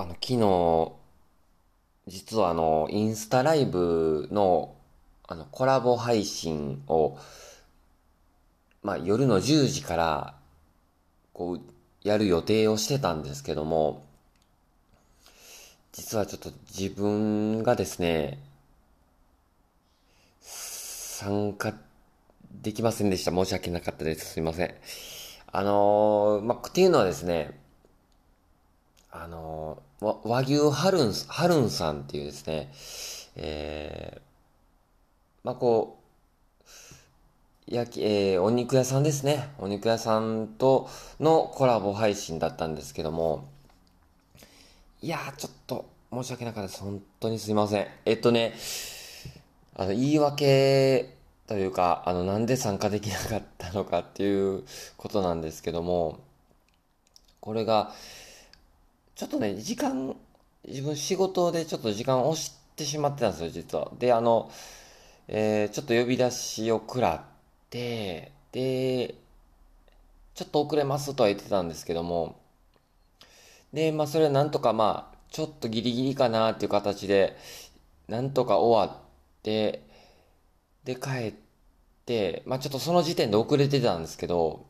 あの、昨日、実はあの、インスタライブの、あの、コラボ配信を、まあ、夜の10時から、こう、やる予定をしてたんですけども、実はちょっと自分がですね、参加できませんでした。申し訳なかったです。すいません。あのー、まあ、っていうのはですね、あの、和牛ハルン、ハルンさんっていうですね、えー、まあ、こう、焼き、えー、お肉屋さんですね。お肉屋さんとのコラボ配信だったんですけども、いやー、ちょっと申し訳なかったです。本当にすいません。えっとね、あの、言い訳というか、あの、なんで参加できなかったのかっていうことなんですけども、これが、ちょっとね、時間、自分仕事でちょっと時間を押してしまってたんですよ、実は。で、あの、えー、ちょっと呼び出しを食らって、で、ちょっと遅れますとは言ってたんですけども、で、まあ、それはなんとかまあ、ちょっとギリギリかなっていう形で、なんとか終わって、で、帰って、まあ、ちょっとその時点で遅れてたんですけど、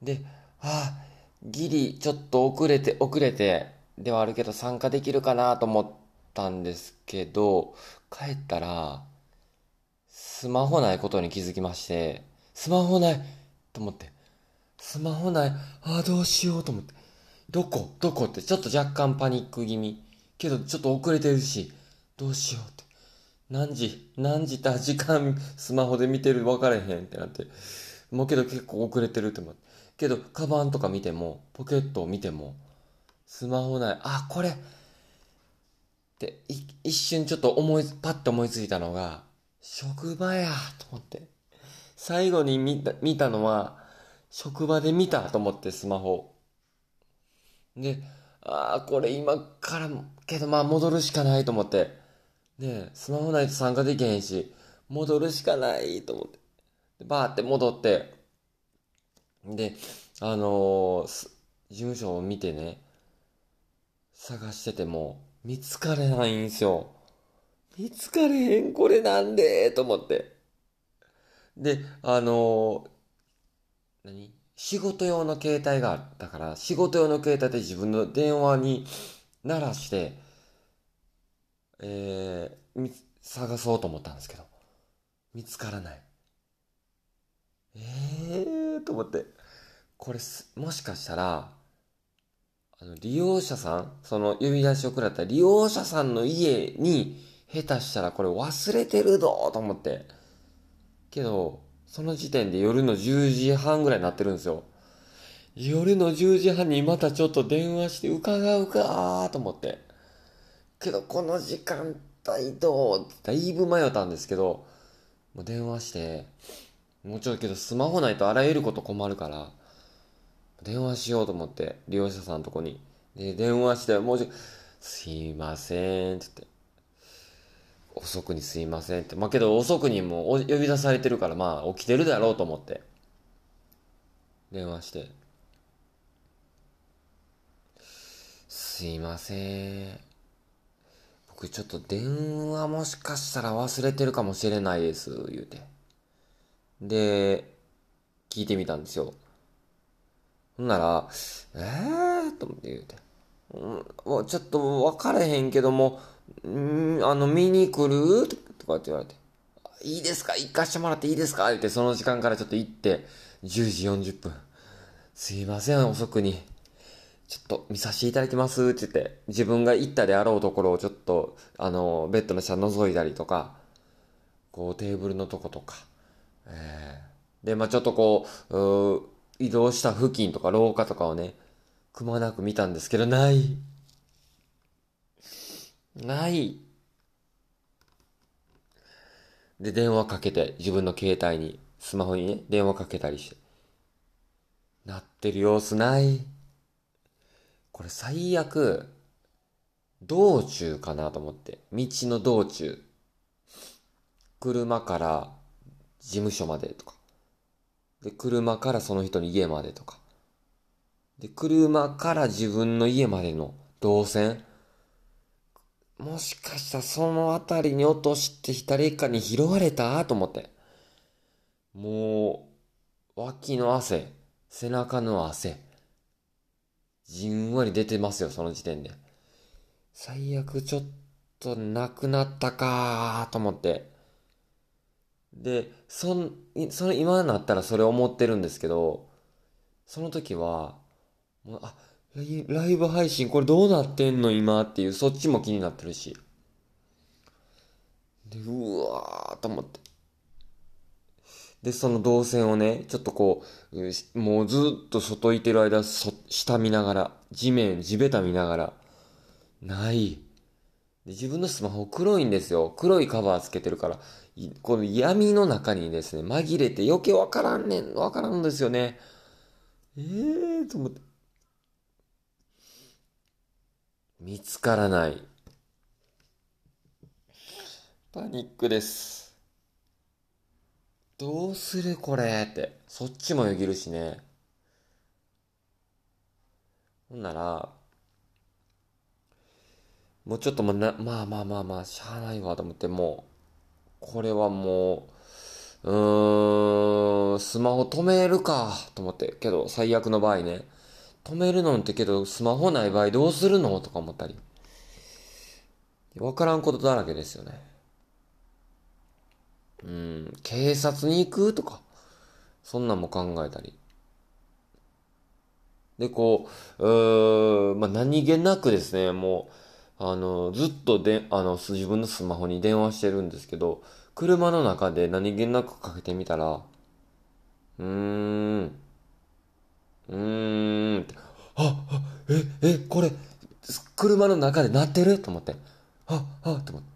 で、ああ、ギリ、ちょっと遅れて、遅れて、ではあるけど参加できるかなと思ったんですけど、帰ったら、スマホないことに気づきまして、スマホないと思って、スマホない、ああ、どうしようと思って、どこどこってちょっと若干パニック気味。けどちょっと遅れてるし、どうしようって。何時何時って時間スマホで見てる分かれへんってなって。もうけど結構遅れてるって思って。けど、カバンとか見ても、ポケットを見ても、スマホない。あ、これって一瞬ちょっと思い、パッと思いついたのが、職場やと思って。最後に見た、見たのは、職場で見たと思ってスマホ。で、ああ、これ今から、けどまあ戻るしかないと思って。で、スマホないと参加できへんし、戻るしかないと思って。でバーって戻って、で、あのー、事務所を見てね、探してても、見つかれないんですよ。見つかれへん、これなんでと思って。で、あのー、何？仕事用の携帯があったから、仕事用の携帯で自分の電話に鳴らして、えー、探そうと思ったんですけど、見つからない。ええー、と思って。これもしかしたら、あの、利用者さん、その呼び出しをくらった利用者さんの家に、下手したらこれ忘れてるぞと思って。けど、その時点で夜の10時半ぐらいになってるんですよ。夜の10時半にまたちょっと電話して伺うかと思って。けど、この時間帯どう？だいぶ迷ったんですけど、もう電話して、もちょっとけどスマホないとあらゆること困るから、電話しようと思って、利用者さんのとこに。で、電話して、もうちょ、すいません、って言って。遅くにすいませんって。まあけど遅くにも呼び出されてるから、まあ起きてるだろうと思って。電話して。すいません。僕ちょっと電話もしかしたら忘れてるかもしれないです、言うて。で、聞いてみたんですよ。ほんなら、えー？と思って言うて。うん、ちょっと分かれへんけども、んあの、見に来る？とかって言われて。いいですか？行かしてもらっていいですか？って、その時間からちょっと行って、10時40分。すいません、遅くに。ちょっと見させていただきます？って言って、自分が行ったであろうところをちょっと、あの、ベッドの下覗いたりとか、こう、テーブルのとことか。えー、で、まあちょっとこう、う移動した付近とか廊下とかをね、くまなく見たんですけど、ない。ない。で、電話かけて、自分の携帯に、スマホにね、電話かけたりして。なってる様子ない。これ最悪、道中かなと思って。道の道中。車から事務所までとか。で、車からその人の家までとか。で、車から自分の家までの動線。もしかしたらその辺りに落として誰かに拾われたと思って。もう、脇の汗、背中の汗、じんわり出てますよ、その時点で。最悪ちょっとなくなったかと思って。で、そん、その今になったらそれ思ってるんですけど、その時は、もう、あ、ライブ配信これどうなってんの今っていう、そっちも気になってるし。で、うわーと思って。で、その動線をね、ちょっとこう、もうずっと外いてる間、そ、下見ながら、地面、地べた見ながら、ない。で、自分のスマホ黒いんですよ。黒いカバーつけてるから、この闇の中にですね、紛れて余計わからんねん、わからんですよね。ええー、と思って。見つからない。パニックです。どうするこれって。そっちもよぎるしね。ほんなら、もうちょっとまな、まあまあまあまあ、しゃあないわと思って、もう、これはもう、うーん、スマホ止めるかと思って。けど、最悪の場合ね。止めるのってけど、スマホない場合どうするのとか思ったり。わからんことだらけですよね。うん、警察に行くとか、そんなんも考えたり。で、こう、うーまあ、何気なくですね、もう、あの、ずっとで、あの、自分のスマホに電話してるんですけど、車の中で何気なくかけてみたら、うーん、うーんって、あ、あ、え、え、これ、車の中で鳴ってる？と思って、あ、あ、と思って。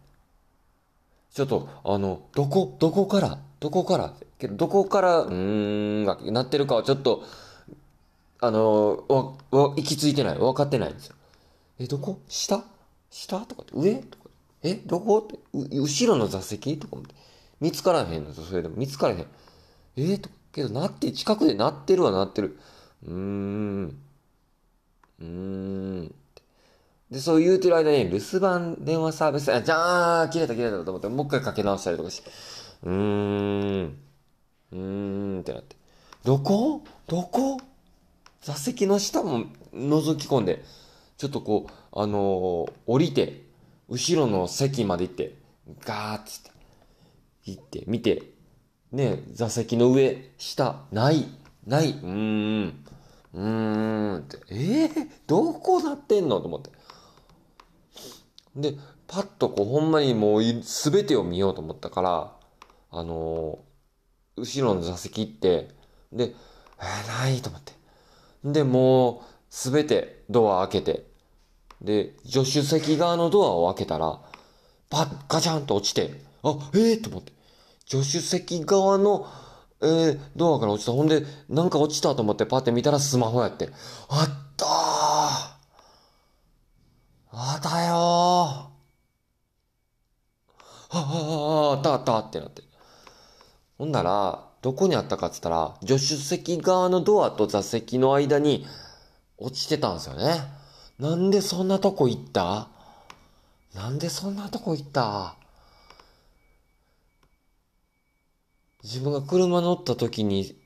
ちょっと、あの、どこ、どこからどこからけど、どこから、うーん、が鳴ってるかはちょっと、あの、わ、わ、行き着いてない。分かってないんですよ。え、どこ？下？下とかって上？とか。え、どこ？って、後ろの座席？とか見つからへんのそれでも見つからへん。えとけど、なって、近くで鳴ってるは鳴ってる。うーん。うーん。で、そう言うてる間に、留守番電話サービス、あ、じゃあ、切れた切れたと思って、もう一回かけ直したりとかして、うーん。うーんってなって。どこ？どこ？座席の下も覗き込んで、ちょっとこう、あの、降りて、後ろの席まで行って、ガーって行って、見て、ね、座席の上、下、ない、ない、うーん。うーんって、えー、どこなってんの？と思って。で、パッとこう、ほんまにもう、すべてを見ようと思ったから、あのー、後ろの座席行って、で、えー、ないと思って。で、もう、すべてドア開けて、で、助手席側のドアを開けたら、パッ、ガチャンと落ちて、あ、ええー、と思って。助手席側のえー、ドアから落ちた。ほんで、なんか落ちたと思ってパッて見たらスマホやって。あったーあったよーああ、あったあったってなって。ほんなら、どこにあったかって言ったら、助手席側のドアと座席の間に落ちてたんですよね。なんでそんなとこ行った？なんでそんなとこ行った？自分が車乗った時に、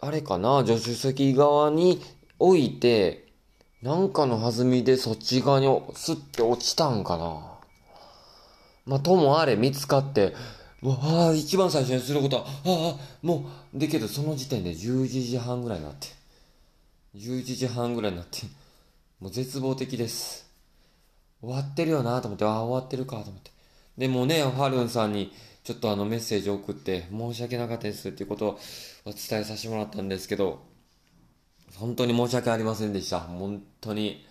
あれかな、助手席側に置いて、なんかの弾みでそっち側にスッて落ちたんかな？まあ、ともあれ見つかって、わあ、一番最初にすることは、ああ、もう、でけどその時点で11時半ぐらいになって。11時半ぐらいになって、もう絶望的です。終わってるよなと思って、ああ、終わってるかと思って。でもね、ファルンさんに、ちょっとあのメッセージを送って申し訳なかったですっていうことをお伝えさせてもらったんですけど、本当に申し訳ありませんでした。本当に。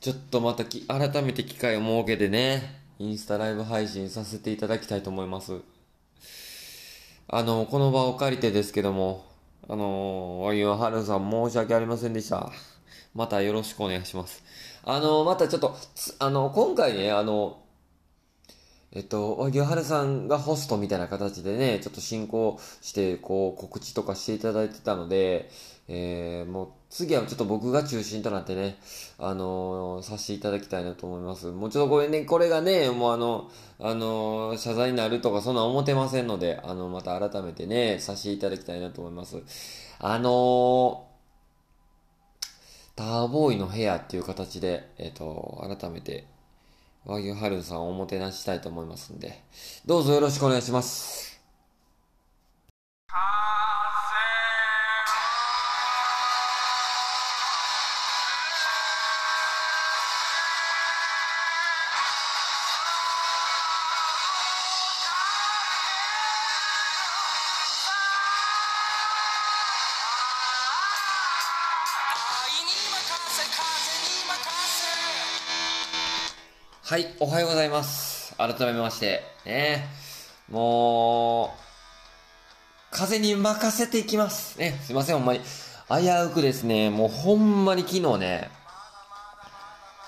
ちょっとまたき、改めて機会を設けてね、インスタライブ配信させていただきたいと思います。あの、この場を借りてですけども、あの、お湯はるさん申し訳ありませんでした。またよろしくお願いします。あの、またちょっと、あの、今回ね、あの、えっと、和牛春さんがホストみたいな形でね、ちょっと進行して、こう、告知とかしていただいてたので、えー、もう、次はちょっと僕が中心となってね、あのー、させていただきたいなと思います。もうちょっとこれね、これがね、もうあの、あのー、謝罪になるとかそんな思ってませんので、あの、また改めてね、させていただきたいなと思います。あの、ターボーイの部屋っていう形で、えっ、と、改めて、和牛ハルさんをおもてなしたいと思いますんで、どうぞよろしくお願いします。はい、おはようございます。改めまして、ね、もう、風に任せていきます。ね、すいません、ほんまに。危うくですね、もうほんまに昨日ね、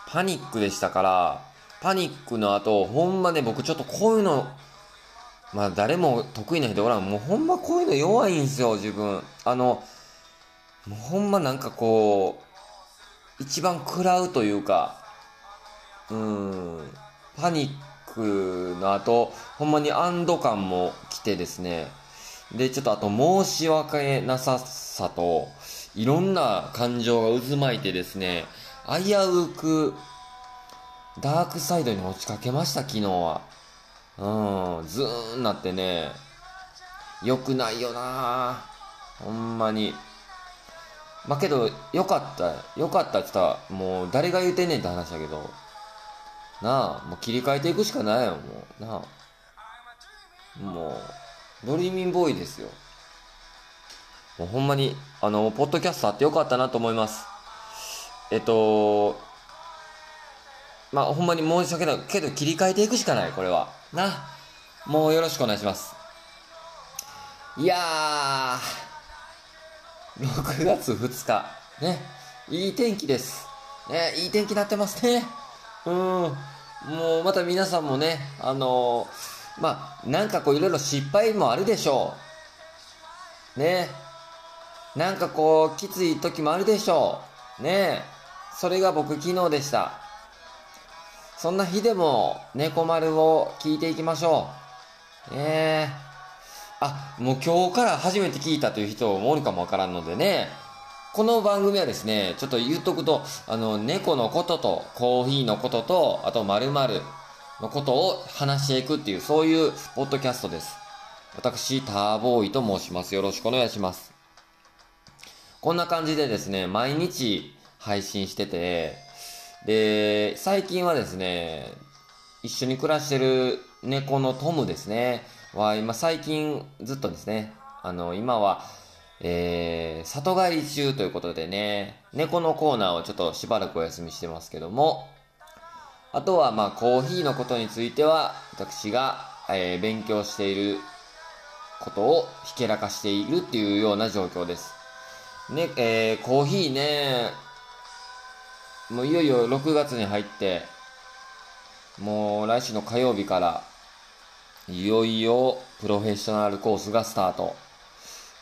パニックでしたから、パニックの後、ほんまね、僕ちょっとこういうの、まあ誰も得意な人おらん。もうほんまこういうの弱いんですよ、自分。あの、もうほんまなんかこう、一番食らうというか、うん、パニックの後、ほんまに安堵感も来てですね、で、ちょっとあと申し訳なささと、いろんな感情が渦巻いてですね、危うく、ダークサイドに落ちかけました、昨日は。うん、ずーんなってね、良くないよな。ほんまに。まあ、けど、よかった、よかったって言ったら、もう誰が言うてんねんって話だけど、なあ、もう切り替えていくしかないよ、もう。なあ。もう、ドリーミンボーイですよ。もうほんまに、あの、ポッドキャストあってよかったなと思います。えっと、まあ、ほんまに申し訳ないけど、切り替えていくしかない、これは。な。もうよろしくお願いします。いやー、6月2日。ね。いい天気です。ね、いい天気になってますね。うん。もうまた皆さんもね、あのー、まあ、なんかこういろいろ失敗もあるでしょう。ね。なんかこう、きつい時もあるでしょう。ねそれが僕昨日でした。そんな日でも、猫丸を聞いていきましょう。ねあ、もう今日から初めて聞いたという人もおるかもわからんのでね。この番組はですね、ちょっと言っとくと、あの、猫のことと、コーヒーのことと、あと〇〇のことを話していくっていう、そういうポッドキャストです。私、ターボーイと申します。よろしくお願いします。こんな感じでですね、毎日配信してて、で、最近はですね、一緒に暮らしてる猫のトムですね、は今最近ずっとですね、あの、今は、えー、里帰り中ということでね、猫のコーナーをちょっとしばらくお休みしてますけども、あとはまあコーヒーのことについては、私が、えー、勉強していることをひけらかしているっていうような状況です。ね、えー、コーヒーね、もういよいよ6月に入って、もう来週の火曜日から、いよいよプロフェッショナルコースがスタート。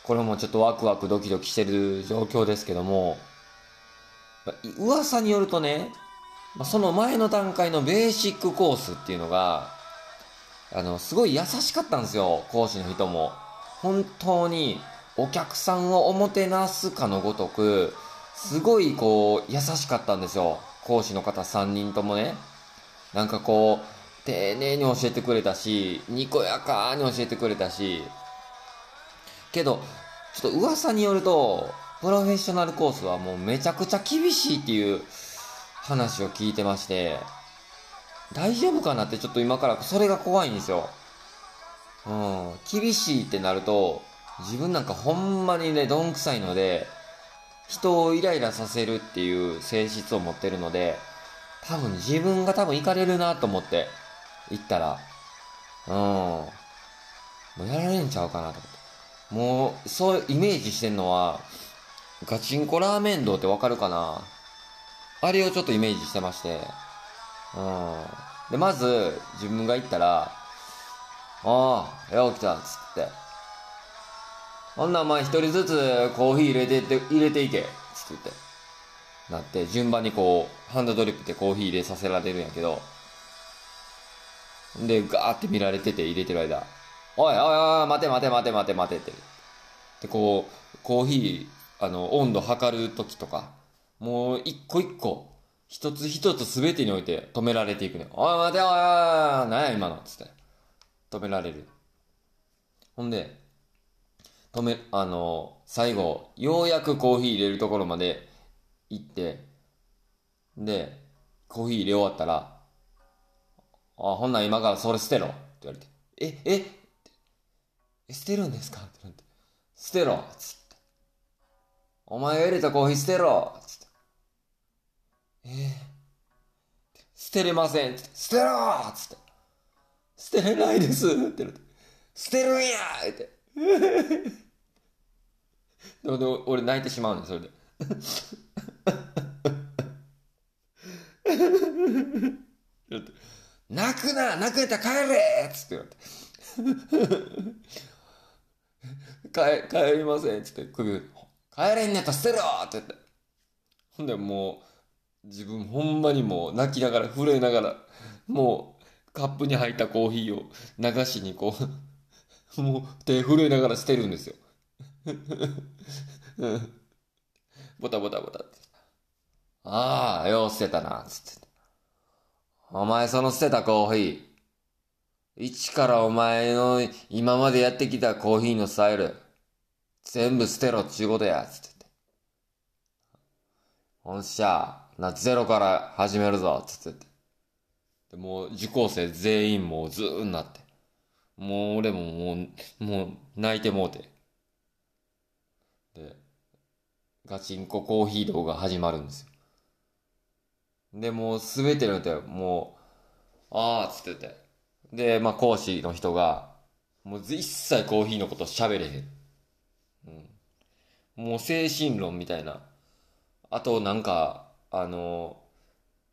これもちょっとワクワクドキドキしてる状況ですけども、噂によるとね、その前の段階のベーシックコースっていうのが、あの、すごい優しかったんですよ、講師の人も。本当にお客さんをおもてなすかのごとく、すごいこう、優しかったんですよ。講師の方3人ともね。なんかこう、丁寧に教えてくれたし、にこやかに教えてくれたし、けど、ちょっと噂によると、プロフェッショナルコースはもうめちゃくちゃ厳しいっていう話を聞いてまして、大丈夫かなってちょっと今からそれが怖いんですよ。うん、厳しいってなると、自分なんかほんまにね、どんくさいので、人をイライラさせるっていう性質を持ってるので、多分自分が多分行かれるなと思って行ったら、うん、もうやられんちゃうかなと思って。もう、そうイメージしてんのは、ガチンコラーメン堂ってわかるかな？あれをちょっとイメージしてまして。うん。で、まず、自分が行ったら、ああ、よう来た、つって。ほんならまあ一人ずつコーヒー入れてって、入れていけ、つってなって、順番にこう、ハンドドリップでコーヒー入れさせられるんやけど、で、ガーって見られてて入れてる間、おいおいおい、待て待て待て待て待てって。で、こう、コーヒー、あの、温度測るときとか、もう一個一個、一つ一つ全てにおいて止められていくね。おい待ておいおい、何や今のつって。止められる。ほんで、止め、あの、最後、ようやくコーヒー入れるところまで行って、で、コーヒー入れ終わったら、あ、ほんなん今からそれ捨てろって言われて、ええ、捨てるんですか？ってなって、捨てろつって。お前が入れたコーヒー捨てろっつって。えー、捨てれませんっつって、捨てろっつって。捨てれないですってなって、捨てるんやって。でも俺泣いてしまうねそれで。泣くな泣くやったら帰れっつって言われて。帰、帰りませんっつって、首、帰れんねやったら捨てろって言って。ほんでもう、自分ほんまにもう泣きながら、震えながら、もう、カップに入ったコーヒーを流しにこう、もう手震えながら捨てるんですよ。ボタボタボタって。ああ、よう捨てたな、つって。お前その捨てたコーヒー。一からお前の今までやってきたコーヒーのスタイル、全部捨てろっちゅうことや、つってて。ほんしゃ、な、ゼロから始めるぞ、つってて。で、もう受講生全員もうずーんなって。もう俺ももう、もう泣いてもうて。で、ガチンココーヒー動画始まるんですよ。で、もうすべての人はもう、あーっつってて。で、まあ講師の人が、もう一切コーヒーのこと喋れへん。うん。もう精神論みたいな。あとなんか、あの、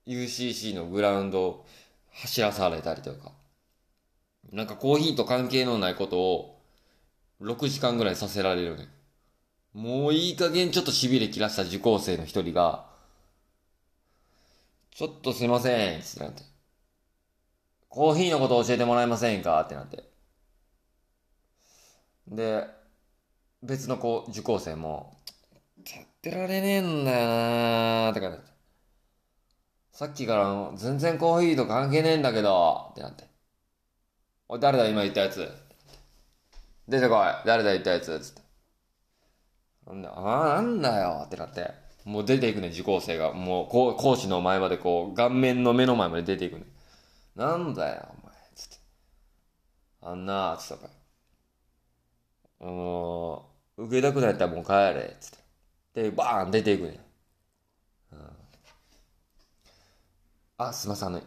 UCC のグラウンド走らされたりとか。なんかコーヒーと関係のないことを6時間ぐらいさせられるね。もういい加減ちょっと痺れ切らした受講生の一人が、ちょっとすいません、つってなって。コーヒーのこと教えてもらえませんか？ってなって。で、別の子、受講生も、やってられねえんだよなーって感じさっきから全然コーヒーと関係ねえんだけど、ってなって。おい、誰だ今言ったやつ。出てこい。誰だ言ったやつ？つって。なんだ、ああ、なんだよ。ってなって。もう出ていくね、受講生が。もう、こう、講師の前までこう、顔面の目の前まで出ていくね。なんだよ、お前。つって。あんな、つったから。あのー、受けたくないったらもう帰れ、つって。で、バーン出ていくね。うん。あ、すいません、あの、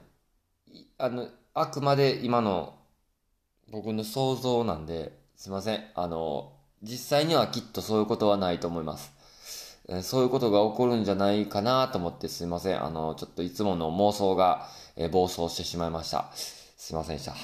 あの、あくまで今の僕の想像なんで、すいません。あの、実際にはきっとそういうことはないと思います。そういうことが起こるんじゃないかなと思ってすいません。あの、ちょっといつもの妄想が、え暴走してしまいました。すいませんでした。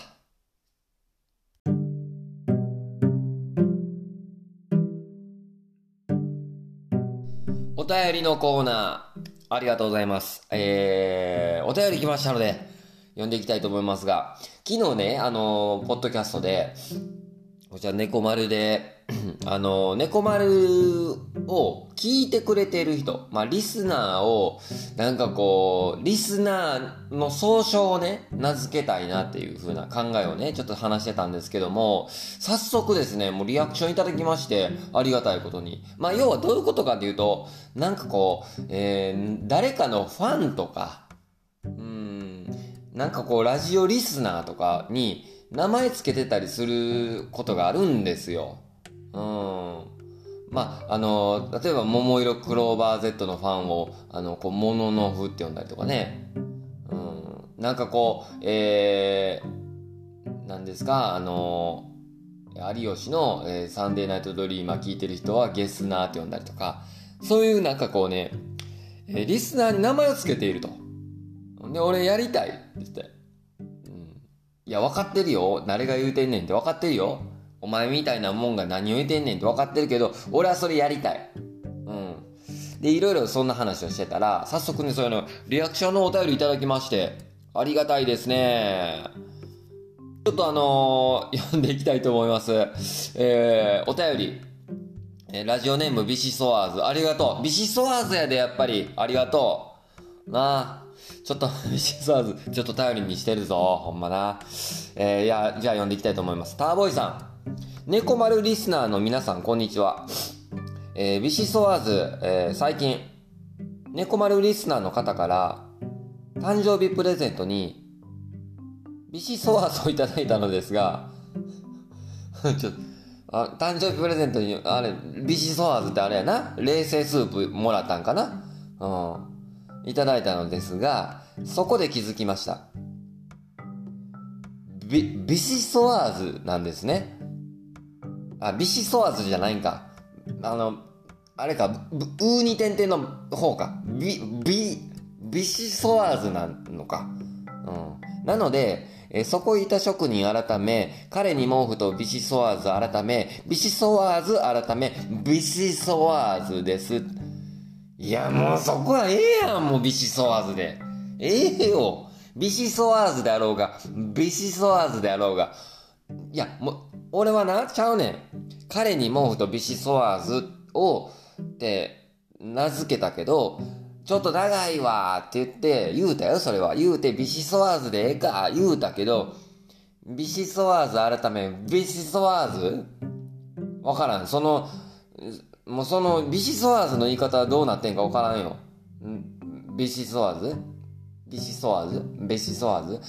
お便りのコーナー、ありがとうございます。えー、お便り来ましたので、読んでいきたいと思いますが、昨日ね、あの、ポッドキャストで、こちら猫丸で、あの、猫丸を聞いてくれてる人、まあ、リスナーを、なんかこう、リスナーの総称をね、名付けたいなっていう風な考えをね、ちょっと話してたんですけども、早速ですね、もうリアクションいただきまして、ありがたいことに。まあ、要はどういうことかっていうと、なんかこう、えー、誰かのファンとか、うん、なんかこう、ラジオリスナーとかに、名前つけてたりすることがあるんですよ。うん。まあ、あの、例えば、桃色クローバー Z のファンを、あの、こう、モノノフって呼んだりとかね。うん。なんかこう、えー、なんですか、あの、有吉の、えー、サンデーナイトドリーマー聞いてる人はゲスナーって呼んだりとか、そういうなんかこうね、えー、リスナーに名前を付けていると。で、俺やりたいって言って。いや、分かってるよ。誰が言うてんねんって分かってるよ。お前みたいなもんが何を言うてんねんって分かってるけど、俺はそれやりたい。うん。で、いろいろそんな話をしてたら、早速ね、そういうの、リアクションのお便りいただきまして、ありがたいですね。ちょっとあのー、読んでいきたいと思います。えー、お便り。えラジオネームビシソワーズ。ありがとう。ビシソワーズやで、やっぱり。ありがとう。なあ。ちょっと、ビシソワーズ、ちょっと頼りにしてるぞ。ほんまな。えー、いや、じゃあ読んでいきたいと思います。ターボイさん。猫丸リスナーの皆さん、こんにちは。えー、ビシソワーズ、えー、最近、猫丸リスナーの方から、誕生日プレゼントに、ビシソワーズをいただいたのですが、ちょっと、あ、誕生日プレゼントに、あれ、ビシソワーズってあれやな冷製スープもらったんかなうん。いただいたのですが、そこで気づきました。ビ、ビシソワーズなんですね。あ、ビシソワーズじゃないんか。あの、あれか、うーに点々の方か。ビ、ビ、ビシソワーズなのか。うん。なので、えそこいた職人改め、彼に毛布とビシソワーズ改め、ビシソワーズ改め、ビシソワーズです。いや、もうそこはええやん、もうビシソワーズで。ええよ。ビシソワーズであろうが、ビシソワーズであろうが。いや、もう、俺はな、ちゃうねん。彼に毛布とビシソワーズを、って名付けたけど、ちょっと長いわって言って、言うたよ、それは。言うて、ビシソワーズでええか、言うたけど、ビシソワーズ改め、ビシソワーズ？わからん。その、もうその、ビシソワーズの言い方はどうなってんかわからんよ。ビシソワーズ？ビシソワーズ？ビシソワーズ？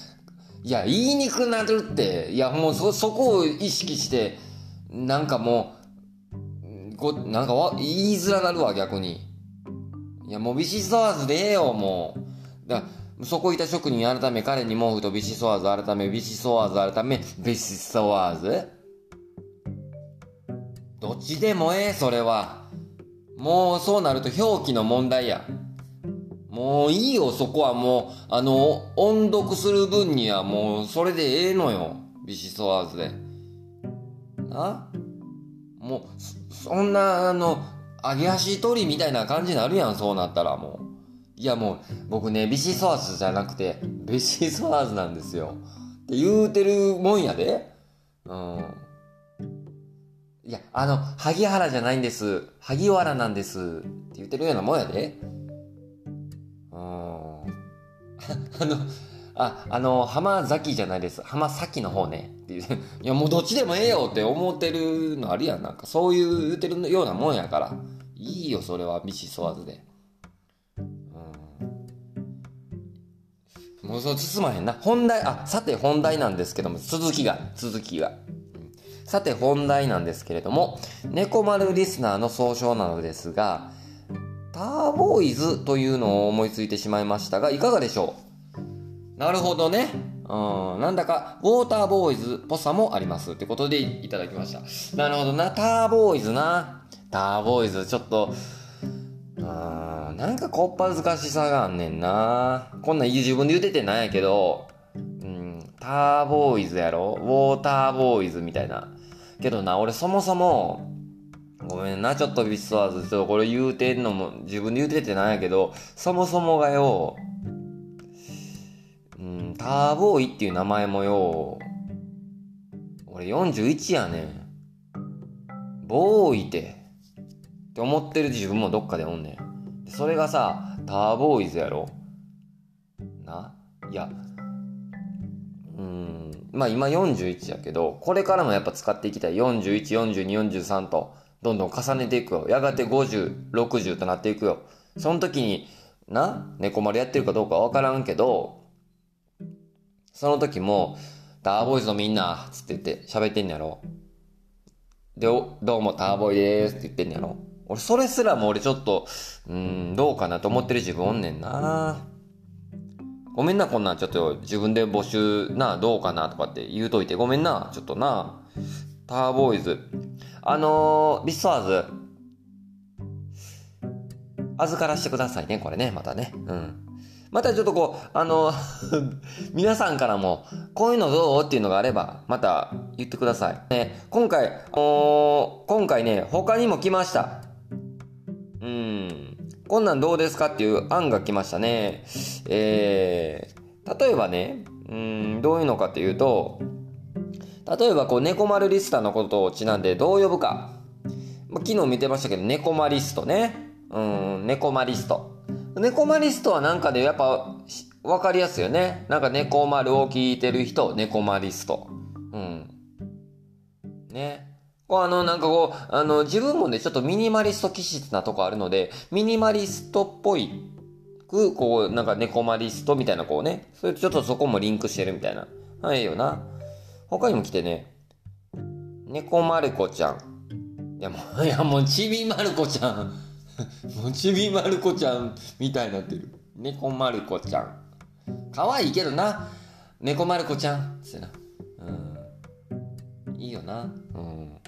いや、言いにくくなるって。いや、もうそ、そこを意識して、なんかもう、こなんかわ言いづらなるわ、逆に。いや、もうビシソワーズでええよ、もう。だそこいた職人改め、彼に毛布とビシソワーズ改め、ビシソワーズ改め、ビシソワーズ？どっちでもええ、それは。もうそうなると表記の問題や。もういいよ、そこはもう、あの、音読する分にはもう、それでええのよ。ビシソワーズで。な？もう、そんな、あの、揚げ足取りみたいな感じになるやん、そうなったらもう。いやもう、僕ね、ビシソワーズじゃなくて、ビシソワーズなんですよ。って言うてるもんやで。うん。いや、あの、萩原じゃないんです。萩原なんです。って言ってるようなもんやで。うん。あの、あ、あの、浜崎じゃないです。浜崎の方ね。っていう。いや、もうどっちでもええよって思ってるのあるやん。なんか、そういう言うてるようなもんやから。いいよ、それは、ビシソワーズで。うん。もうそう包まへんな。本題、あ、さて本題なんですけども、続きが、続きが。さて本題なんですけれども、猫丸リスナーの総称なのですが、ターボーイズというのを思いついてしまいましたが、いかがでしょう？なるほどね。うん、なんだか、ウォーターボーイズっぽさもあります。ってことでいただきました。なるほどな、ターボーイズな。ターボーイズ、ちょっと、うん、なんかこっぱずかしさがあんねんな。こんなん自分で言うててなんやけど、うん、ターボーイズやろ？ウォーターボーイズみたいな。けどな、俺そもそも、ごめんな、ちょっとビスワーズ、ちょっとこれ言うてんのも、自分で言うててなんやけど、そもそもがよ、うん、ターボーイっていう名前もよ、俺41やねん。ボーイって、って思ってる自分もどっかでおんねん。それがさ、ターボーイズやろ？な？いや、うん、まあ今41やけど、これからもやっぱ使っていきたい。41、42、43と、どんどん重ねていくよ。やがて50、60となっていくよ。その時に、な、猫丸やってるかどうかわからんけど、その時も、ターボイズのみんな、つって言って喋ってんやろ。で、どうもターボイでーすって言ってんやろ。俺、それすらも俺ちょっと、うん、どうかなと思ってる自分おんねんな。ごめんな、こんなんちょっと自分で募集な、どうかなとかって言うといて。ごめんな、ちょっとな。ターボーイズ。あのー、ビスワーズ。預からしてくださいね、これね、またね。うん。またちょっとこう、あの、皆さんからも、こういうのどうっていうのがあれば、また言ってください。ね、今回、あのー、今回ね、他にも来ました。うん。こんなんどうですかっていう案が来ましたね。えー、例えばね、うん、どういうのかっていうと、例えばこう、猫丸リスターのことをちなんでどう呼ぶか。昨日見てましたけど、猫マリストね。うん、猫マリスト。猫マリストはなんかでやっぱ、わかりやすいよね。なんか猫丸を聞いてる人、猫マリスト。うん。ね。こうあの、なんかこう、あの、自分もね、ちょっとミニマリスト気質なとこあるので、ミニマリストっぽいく、こう、なんか猫マリストみたいなこうね、それちょっとそこもリンクしてるみたいな。はい、いいよな。他にも来てね、猫まる子ちゃん。いやもう、いやもうちびまる子ちゃん。もうちびまる子ちゃんみたいになってる。猫まる子ちゃん。可愛いけどな。猫まる子ちゃん。ってな。うん。いいよな。うん。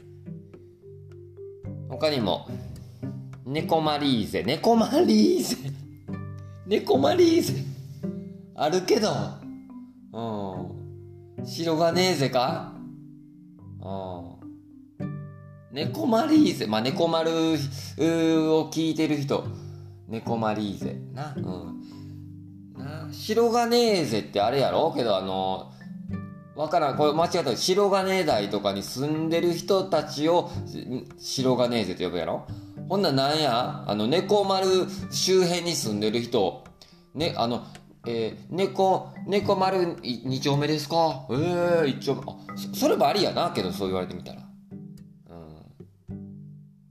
他にも、猫マリーゼ。猫マリーゼ。猫マリーゼ。あるけど、うん。白がねえぜか？うん。猫マリーゼ。まあ、猫丸を聞いてる人。猫マリーゼ。な。うん。な。白がねえぜってあれやろ？けど、あの、わからん。これ間違った。白金台とかに住んでる人たちを白金勢と呼ぶやろ？ほんななんや？あの、猫丸周辺に住んでる人、ね、あの、えー、猫、猫丸2丁目ですか？ええー、1丁目。あそ、それもありやな、けどそう言われてみたら。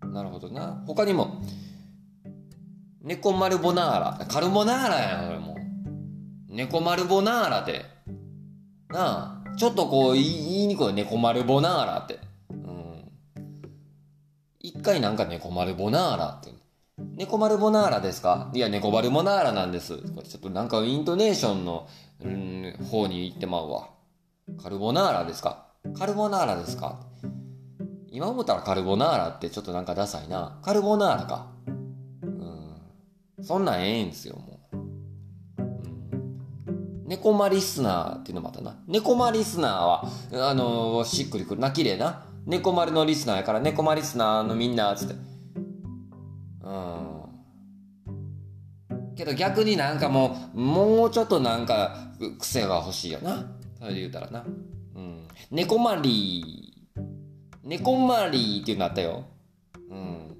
うん。なるほどな。他にも、猫丸ボナーラ。カルボナーラやん、俺も。猫丸ボナーラで。なあ。ちょっとこう言いにくい猫丸ボナーラって。うん。一回なんか猫丸ボナーラって。猫丸ボナーラですか？いや、猫丸ボナーラなんです。ちょっとなんかイントネーションの、うん、方に行ってまうわ。カルボナーラですか？カルボナーラですか？今思ったらカルボナーラってちょっとなんかダサいな。カルボナーラか。うん。そんなんええんですよ、猫マリスナーっていうのもあったな。猫マリスナーは、あのー、しっくりくるな。綺麗な。猫丸のリスナーやから、猫マリスナーのみんな、つって。うん。けど逆になんかもう、もうちょっとなんか、癖が欲しいよな。それで言うたらな。うん。猫マリー。猫マリーっていうのあったよ。うん。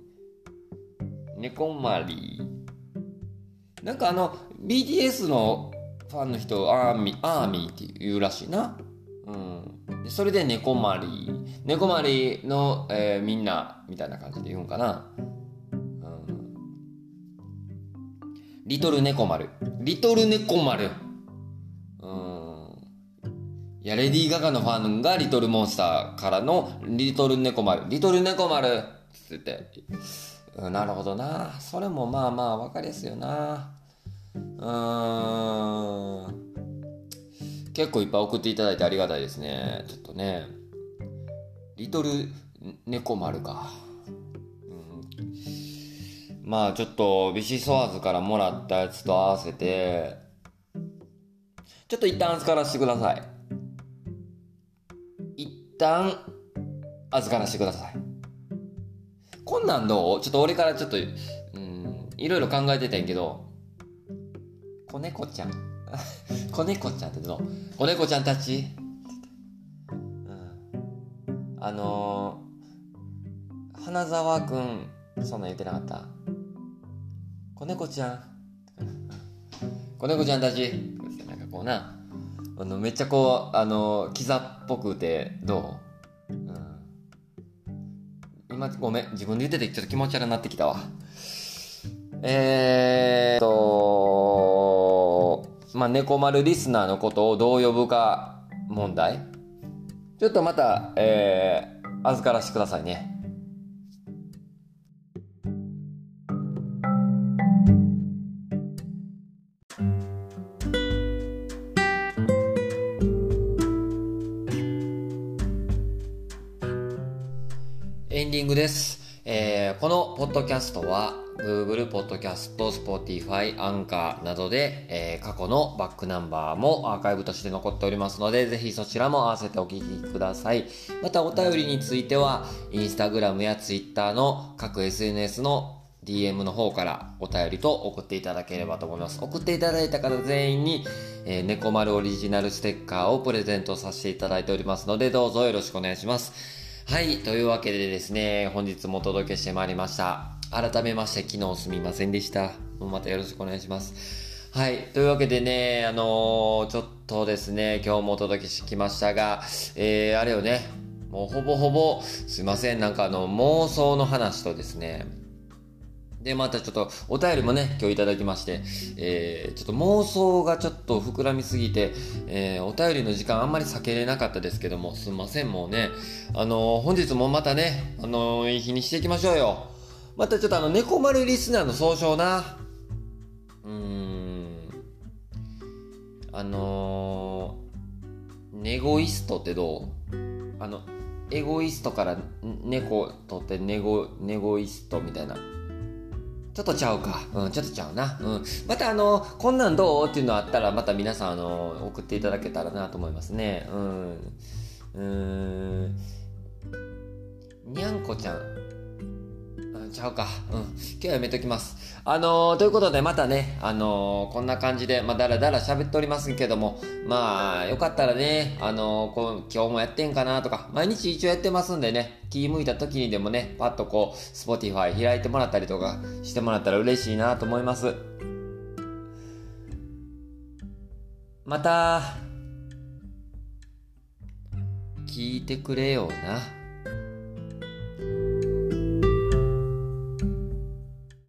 猫マリー。なんかあの、BTS のファンの人アーミー、アーミーって言うらしいな。うん。でそれで猫まり。猫まりの、えー、みんな、みたいな感じで言うんかな。うん。リトル猫丸。リトル猫丸。うん。いや、レディー・ガガのファンがリトルモンスターからのリトル猫丸。リトル猫丸って言って。うん、なるほどな。それもまあまあわかりやすいよな。うん。結構いっぱい送っていただいてありがたいですね。ちょっとね。リトル猫丸か。うん、まあちょっとビシソワーズからもらったやつと合わせて、ちょっと一旦預からせてください。一旦預からせてください。こんなんどう？ちょっと俺からちょっと、うん、いろいろ考えてたんやけど、子猫ちゃん。子猫ちゃんってどう？子猫ちゃんたち、うん、あのー、花沢くんそんなん言ってなかった？子猫ちゃん？子猫ちゃんたち？なんかこうな。あのめっちゃこうあのキザっぽくてどう、うん、今ごめん。自分で言っててちょっと気持ち悪くなってきたわ。えーっと、まあ、猫丸リスナーのことをどう呼ぶか問題。ちょっとまた、えー、預からしてくださいね。エンディングです。えー、このポッドキャストは Google Podcast、Spotify、Anchor などで、えー、過去のバックナンバーもアーカイブとして残っておりますので、ぜひそちらも合わせてお聞きください。またお便りについては、Instagram や Twitter の各 SNS の DM の方からお便りと送っていただければと思います。送っていただいた方全員に、えー、猫丸オリジナルステッカーをプレゼントさせていただいておりますので、どうぞよろしくお願いします。はい、というわけでですね、本日もお届けしてまいりました。改めまして、昨日すみませんでした。またよろしくお願いします。はい。というわけでね、あのー、ちょっとですね、今日もお届けしてきましたが、えー、あれよね、もうほぼほぼ、すいません、なんかあの、妄想の話とですね、で、またちょっとお便りもね、今日いただきまして、えー、ちょっと妄想がちょっと膨らみすぎて、えー、お便りの時間あんまり避けれなかったですけども、すいません、もうね、あのー、本日もまたね、あのー、いい日にしていきましょうよ。またちょっとあの、猫丸リスナーの総称な、うーん、あのー、ネゴイストってどう？あの、エゴイストから猫取ってネゴ、ネゴイストみたいな。ちょっとちゃうか。うん、ちょっとちゃうな。うん。またあの、こんなんどうっていうのあったら、また皆さんあの、送っていただけたらなと思いますね。うん。うーん。にゃんこちゃん。ちゃうか。うん。今日はやめときます。あのー、ということでまたね、あのー、こんな感じで、まあ、だらだら喋っておりますけども、まあ、よかったらね、あのー、こう今日もやってんかなとか、毎日一応やってますんでね、気向いた時にでもね、パッとこう、Spotify 開いてもらったりとかしてもらったら嬉しいなと思います。また、聞いてくれよな。